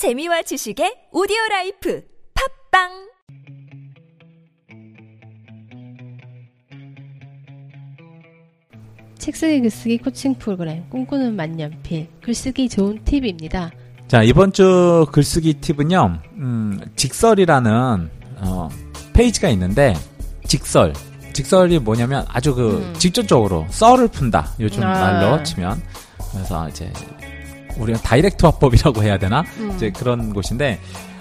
재미와 지식의 오디오 라이프 팟빵 책 쓰기 글쓰기 코칭 프로그램 꿈꾸는 만년필 글쓰기 좋은 팁입니다. 자, 이번 주 글쓰기 팁은요, 음, 직설이라는, 어, 페이지가 있는데, 직설. 직설이 뭐냐면 아주 그, 음. 직접적으로 썰을 푼다. 요즘 아. 말로 치면. 그래서 이제, 우리가 다이렉트 화법이라고 해야 되나? 음. 이제 그런 곳인데,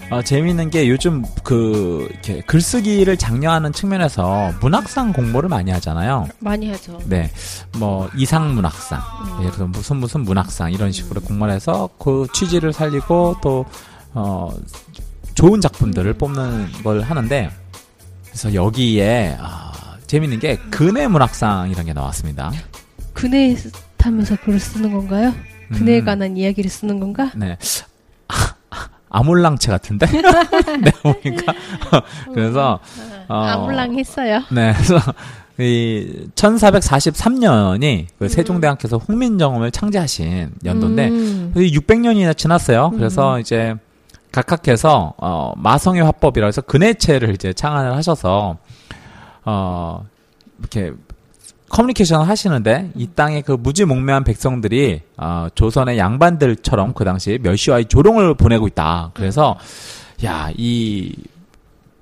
어, 재미있는 게 요즘 그, 이렇게 글쓰기를 장려하는 측면에서 문학상 공모를 많이 하잖아요. 많이 하죠. 네, 뭐 이상 문학상, 음. 예를 들어 무슨 무슨 문학상 이런 식으로 공모를 해서 그 취지를 살리고 또 어, 좋은 작품들을 뽑는 걸 하는데 그래서 여기에 아, 재밌는 게 근해 문학상이라는 게 나왔습니다. 그네 타면서 글을 쓰는 건가요? 그네에 음. 관한 이야기를 쓰는 건가? 네. 아몰랑체 같은데? 네, 보니까. 그래서, 어, 아물랑 했어요. 네, 그래서 이 1443년이 그 세종대왕께서 홍민정음을 창제하신 연도인데 음. 600년이나 지났어요. 그래서 이제 각각해서 어 마성의 화법이라 해서 근해체를 이제 창안을 하셔서 어 이렇게 커뮤니케이션을 하시는데 이 땅에 그 무지몽매한 백성들이 어 조선의 양반들처럼 그 당시 멸시와의 조롱을 보내고 있다. 그래서 야 이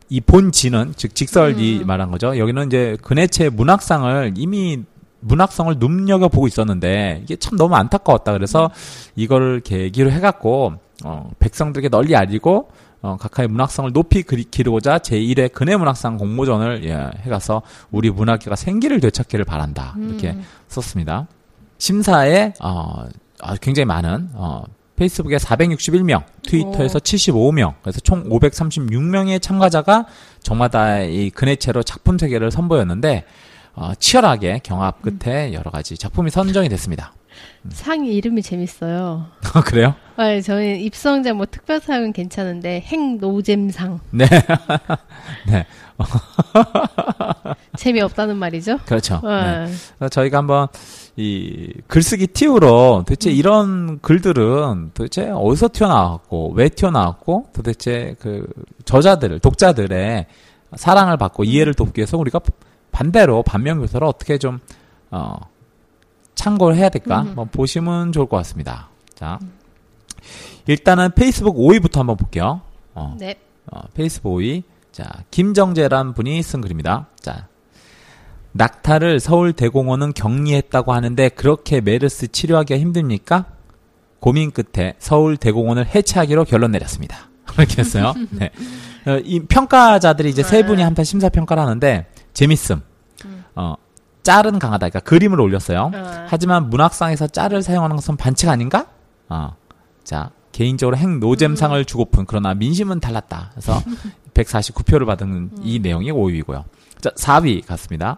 이 본지는 즉 직설이 말한 거죠. 여기는 이제 근해체 문학상을 이미 문학성을 눈여겨 보고 있었는데 이게 참 너무 안타까웠다. 그래서 이거를 계기로 해갖고 어, 백성들에게 널리 알리고 어, 각하의 문학성을 높이 그리, 기르고자 제1회 근해 문학상 공모전을 예, 해가서 우리 문학계가 생기를 되찾기를 바란다 이렇게 음. 썼습니다. 심사에 어, 아주 굉장히 많은 어, 페이스북에 461명, 트위터에서 75명, 그래서 총 536명의 참가자가 저마다 이 근해체로 작품 세계를 선보였는데 어, 치열하게 경합 끝에 여러 가지 작품이 선정이 됐습니다. 상 이름이 재밌어요. 그래요? 아, 저는 입성자 뭐 특별상은 괜찮은데 행 노잼상 네. 네, 재미없다는 말이죠. 그렇죠. 네. 아, 그래서 저희가 한번 이 글쓰기 팁으로 도대체 이런 글들은 도대체 어디서 튀어나왔고 왜 튀어나왔고 도대체 그 저자들 독자들의 사랑을 받고 이해를 돕기 위해서 우리가 반대로 반면 교사를 어떻게 좀 어, 참고를 해야 될까 음. 한번 보시면 좋을 것 같습니다. 자 일단은 페이스북 5위부터 한번 볼게요. 어, 네. 어, 페이스북 5위. 자, 김정재란 분이 쓴 글입니다. 자, 낙타를 서울 대공원은 격리했다고 하는데 그렇게 메르스 치료하기가 힘듭니까? 고민 끝에 서울 대공원을 해체하기로 결론 내렸습니다. 그렇게 했어요. 네. 어, 이 평가자들이 이제 세 분이 한편 심사 평가를 하는데 재밌음. 어, 짤은 강하다. 그러니까 그림을 올렸어요. 아. 하지만 문학상에서 짤을 사용하는 것은 반칙 아닌가? 어. 자, 개인적으로 행 노잼상을 주고픈 그러나 민심은 달랐다. 그래서 149표를 받은 이 내용이 5위고요. 자, 4위 갔습니다.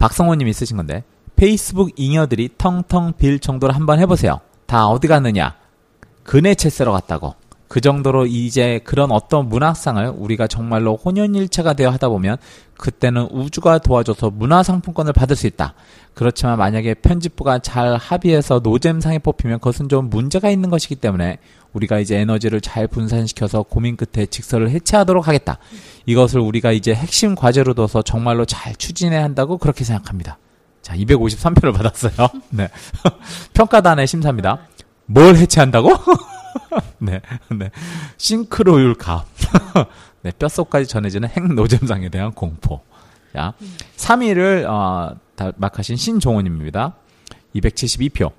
박성호 님이 쓰신 건데 페이스북 잉여들이 텅텅 빌 정도로 한번 해보세요. 다 어디 갔느냐? 근해체 쓰러 갔다고. 그 정도로 이제 그런 어떤 문학상을 우리가 정말로 혼연일체가 되어 하다 보면 그때는 우주가 도와줘서 문화상품권을 받을 수 있다. 그렇지만 만약에 편집부가 잘 합의해서 노잼상에 뽑히면 그것은 좀 문제가 있는 것이기 때문에 우리가 이제 에너지를 잘 분산시켜서 고민 끝에 직설을 해체하도록 하겠다. 이것을 우리가 이제 핵심 과제로 둬서 정말로 잘 추진해야 한다고 그렇게 생각합니다. 자, 253표를 받았어요. 네. 평가단의 심사입니다. 뭘 해체한다고? 네, 네. 싱크로율 값. 네, 뼛속까지 전해지는 핵노잼상에 대한 공포. 자, 3위를, 어, 다 막하신 신종원입니다. 272표.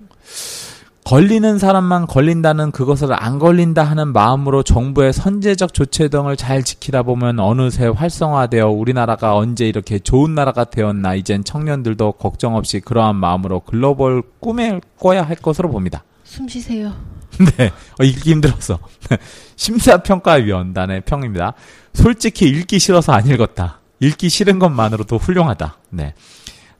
걸리는 사람만 걸린다는 그것을 안 걸린다 하는 마음으로 정부의 선제적 조치 등을 잘 지키다 보면 어느새 활성화되어 우리나라가 언제 이렇게 좋은 나라가 되었나 이젠 청년들도 걱정 없이 그러한 마음으로 글로벌 꿈에 꿔야 할 것으로 봅니다. 숨 쉬세요. 네, 어, 읽기 힘들었어. 심사평가위원단의 평입니다. 솔직히 읽기 싫어서 안 읽었다. 읽기 싫은 것만으로도 훌륭하다. 네.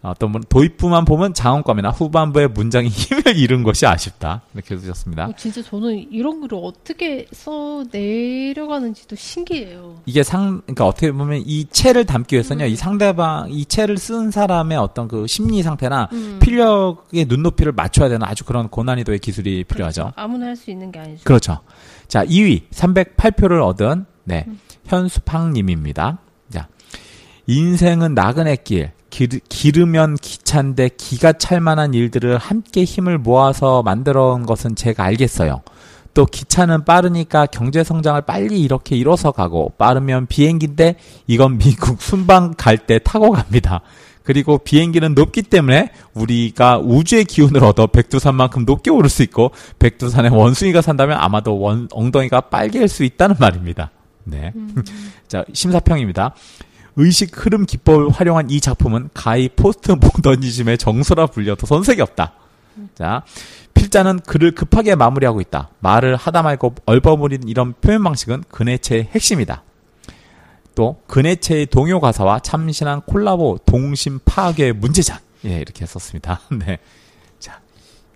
어떤 분 도입부만 보면 장원감이나 후반부의 문장이 힘을 잃은 것이 아쉽다. 이렇게 쓰셨습니다. 어, 진짜 저는 이런 글을 어떻게 써 내려가는지도 신기해요. 이게 상, 그러니까 어떻게 보면 이 채를 담기 위해서는요, 이 상대방, 이 채를 쓴 사람의 어떤 그 심리 상태나 음. 필력의 눈높이를 맞춰야 되는 아주 그런 고난이도의 기술이 필요하죠. 그렇죠. 아무나 할 수 있는 게 아니죠. 그렇죠. 자, 2위 308표를 얻은 네 현수팡님입니다. 자, 인생은 나그네 길. 길, 기르면 귀찬데 기가 찰 만한 일들을 함께 힘을 모아서 만들어 온 것은 제가 알겠어요. 또 기차는 빠르니까 경제 성장을 빨리 이렇게 이뤄서 가고 빠르면 비행기인데 이건 미국 순방 갈 때 타고 갑니다. 그리고 비행기는 높기 때문에 우리가 우주의 기운을 얻어 백두산만큼 높게 오를 수 있고 백두산에 원숭이가 산다면 아마도 원, 엉덩이가 빨개질 수 있다는 말입니다. 네. 자, 심사평입니다. 의식 흐름 기법을 활용한 이 작품은 가히 포스트 모더니즘의 정서라 불려도 손색이 없다. 자, 필자는 글을 급하게 마무리하고 있다. 말을 하다 말고 얼버무린 이런 표현 방식은 근혜체의 핵심이다. 또 근혜체의 동요 가사와 참신한 콜라보 동심 파괴의 문제작. 예, 이렇게 썼습니다. 네. 자,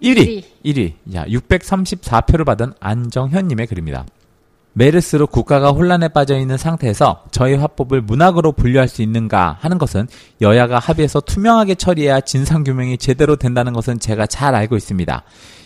1위. 1위. 야, 634표를 받은 안정현 님의 글입니다. 메르스로 국가가 혼란에 빠져 있는 상태에서 저희 화법을 문학으로 분류할 수 있는가 하는 것은 여야가 합의해서 투명하게 처리해야 진상규명이 제대로 된다는 것은 제가 잘 알고 있습니다.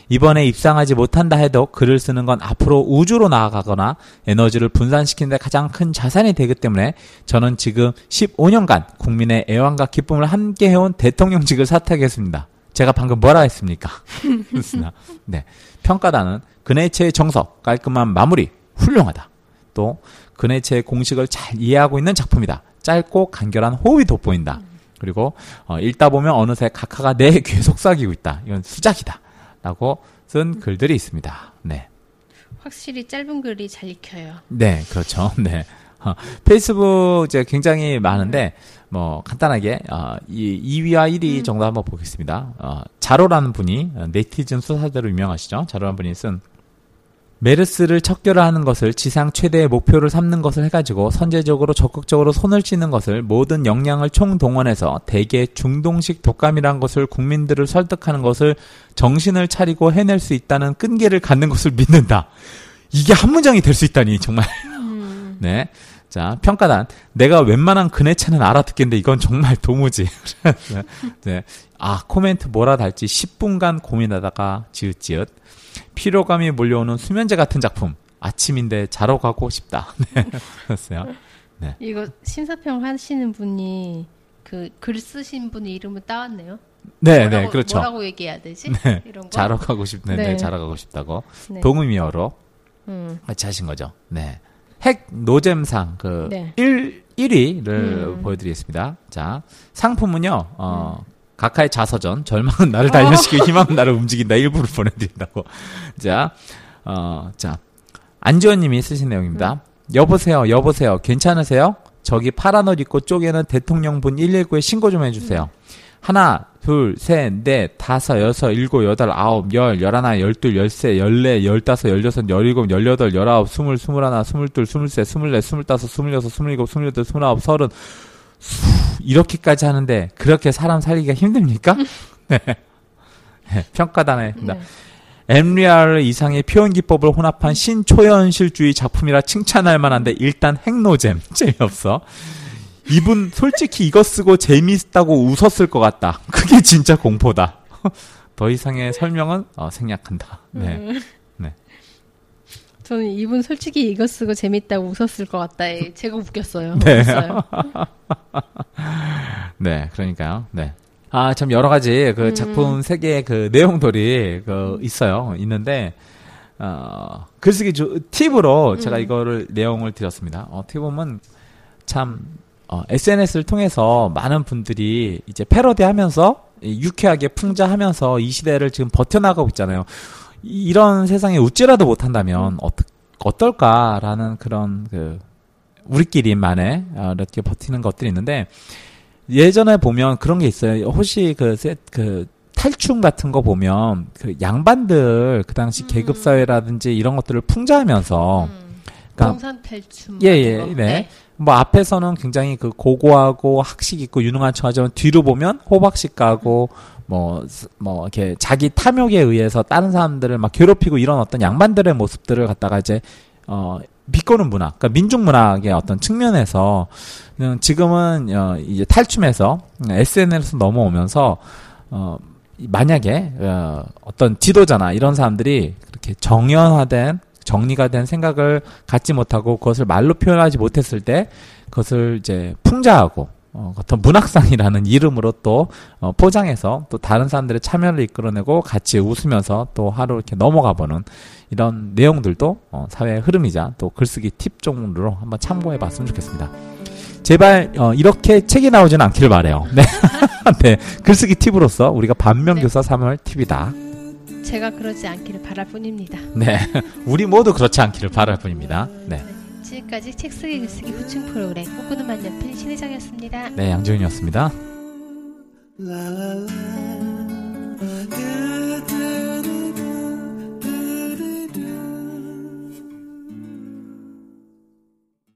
이번에 입상하지 못한다 해도 글을 쓰는 건 앞으로 우주로 나아가거나 에너지를 분산시키는 데 가장 큰 자산이 되기 때문에 저는 지금 15년간 국민의 애환과 기쁨을 함께 해온 대통령직을 사퇴하겠습니다. 제가 방금 뭐라 했습니까? 네. 평가단은 근해체의 정석, 깔끔한 마무리, 훌륭하다. 또 근해체의 공식을 잘 이해하고 있는 작품이다. 짧고 간결한 호흡이 돋보인다. 그리고 어, 읽다 보면 어느새 각하가 내 귀에 속삭이고 있다. 이건 수작이다. 라고 쓴 글들이 있습니다. 네. 확실히 짧은 글이 잘 익혀요. 네, 그렇죠. 네. 어, 페이스북 이제 굉장히 많은데 뭐 간단하게 어, 이 2위와 1위 정도 한번 보겠습니다. 어, 자로라는 분이 어, 네티즌 수사대로 유명하시죠. 자로라는 분이 쓴 메르스를 척결하는 것을 지상 최대의 목표를 삼는 것을 해가지고 선제적으로 적극적으로 손을 찌는 것을 모든 역량을 총동원해서 대개 중동식 독감이란 것을 국민들을 설득하는 것을 정신을 차리고 해낼 수 있다는 끈기를 갖는 것을 믿는다. 이게 한 문장이 될 수 있다니 정말. 네. 자, 평가단. 내가 웬만한 근해체는 알아듣겠는데 이건 정말 도무지. 네. 아, 코멘트 뭐라 달지 10분간 고민하다가 지읒지읒. 피로감이 몰려오는 수면제 같은 작품. 아침인데 자러 가고 싶다. 네. 그랬어요. 이거 심사평 하시는 분이 그 글 쓰신 분의 이름을 따왔네요. 네, 뭐라고, 네, 그렇죠. 뭐라고 얘기해야 되지? 네. 이런 거. 자러 가고 싶네. 네, 네. 자러 가고 싶다고. 네. 동의미어로 음. 같이 하신 거죠. 네. 핵 노잼상 그 네. 1, 1위를 음. 보여드리겠습니다. 자, 상품은요, 어, 각하의 자서전, 절망은 나를 달려시키고 희망은 나를 움직인다. 일부를 보내드린다고. 자, 어, 자, 안지원 님이 쓰신 내용입니다. 여보세요, 여보세요, 괜찮으세요? 저기 파란 옷 입고 쪼개는 대통령분 119에 신고 좀 해주세요. 하나, 둘, 셋, 넷, 다섯, 여섯, 일곱, 여덟, 아홉, 열, 열하나, 열둘, 열세, 열네, 열다섯, 열여섯, 열일곱, 열여덟, 열아홉, 스물, 스물하나, 스물둘, 스물셋, 스물넷, 스물다섯, 스물여섯, 스물일곱, 스물여덟, 스물아홉, 서른. 수, 이렇게까지 하는데 그렇게 사람 살기가 힘듭니까? 네. 네, 평가단에 네. 엠리알 이상의 표현 기법을 혼합한 신초현실주의 작품이라 칭찬할 만한데 일단 핵노잼 재미없어. 이분 솔직히 이거 쓰고 재미있다고 웃었을 것 같다. 그게 진짜 공포다. 더 이상의 설명은 어, 생략한다. 네. 음. 네. 저는 이분 솔직히 이거 쓰고 재밌다고 웃었을 것 같다에 제가 웃겼어요. 네. 네, 그러니까요. 네. 아, 참 여러 가지 그 작품 세 개의 그 내용들이 그 있어요. 있는데 어, 글쓰기 주, 팁으로 제가 이거를 내용을 드렸습니다. 어, 어떻게 보면 참 어, SNS를 통해서 많은 분들이 이제 패러디하면서 이 유쾌하게 풍자하면서 이 시대를 지금 버텨나가고 있잖아요. 이- 이런 세상에 웃지라도 못한다면 어떠, 어떨까라는 그런 그 우리끼리만의 어, 이렇게 버티는 것들이 있는데 예전에 보면 그런 게 있어요. 혹시 그, 세- 그 탈춤 같은 거 보면 그 양반들 그 당시 계급 사회라든지 이런 것들을 풍자하면서 음. 그러니까 탈춤. 예, 예, 거. 네. 뭐 앞에서는 굉장히 그 고고하고 학식 있고 유능한 척하지만 뒤로 보면 호박식 가고 뭐, 스- 뭐, 이렇게 자기 탐욕에 의해서 다른 사람들을 막 괴롭히고 이런 어떤 양반들의 모습들을 갖다가 이제, 어, 비꼬는 문화, 그러니까 민중 문학의 어떤 측면에서, 음, 지금은, 어, 이제 탈춤해서 SNS로 넘어오면서, 어, 이- 만약에, 어, 어떤 지도자나 이런 사람들이 그렇게 정연화된, 정리가 된 생각을 갖지 못하고 그것을 말로 표현하지 못했을 때, 그것을 이제 풍자하고, 어, 어떤 문학상이라는 이름으로 또 어, 포장해서 또 다른 사람들의 참여를 이끌어내고 같이 웃으면서 또 하루 이렇게 넘어가 보는 이런 내용들도 어, 사회의 흐름이자 또 글쓰기 팁 종류로 한번 참고해 봤으면 좋겠습니다. 제발 어, 이렇게 책이 나오지는 않기를 바래요. 네. 네. 글쓰기 팁으로서 우리가 반면교사 3월 팁이다. 제가 그러지 않기를 바랄 뿐입니다. 네. 우리 모두 그렇지 않기를 바랄 뿐입니다. 네. 지금까지 책 쓰기 글쓰기 후층 프로그램 꿈꾸는 만년필 신혜정이었습니다. 네, 양지훈이었습니다.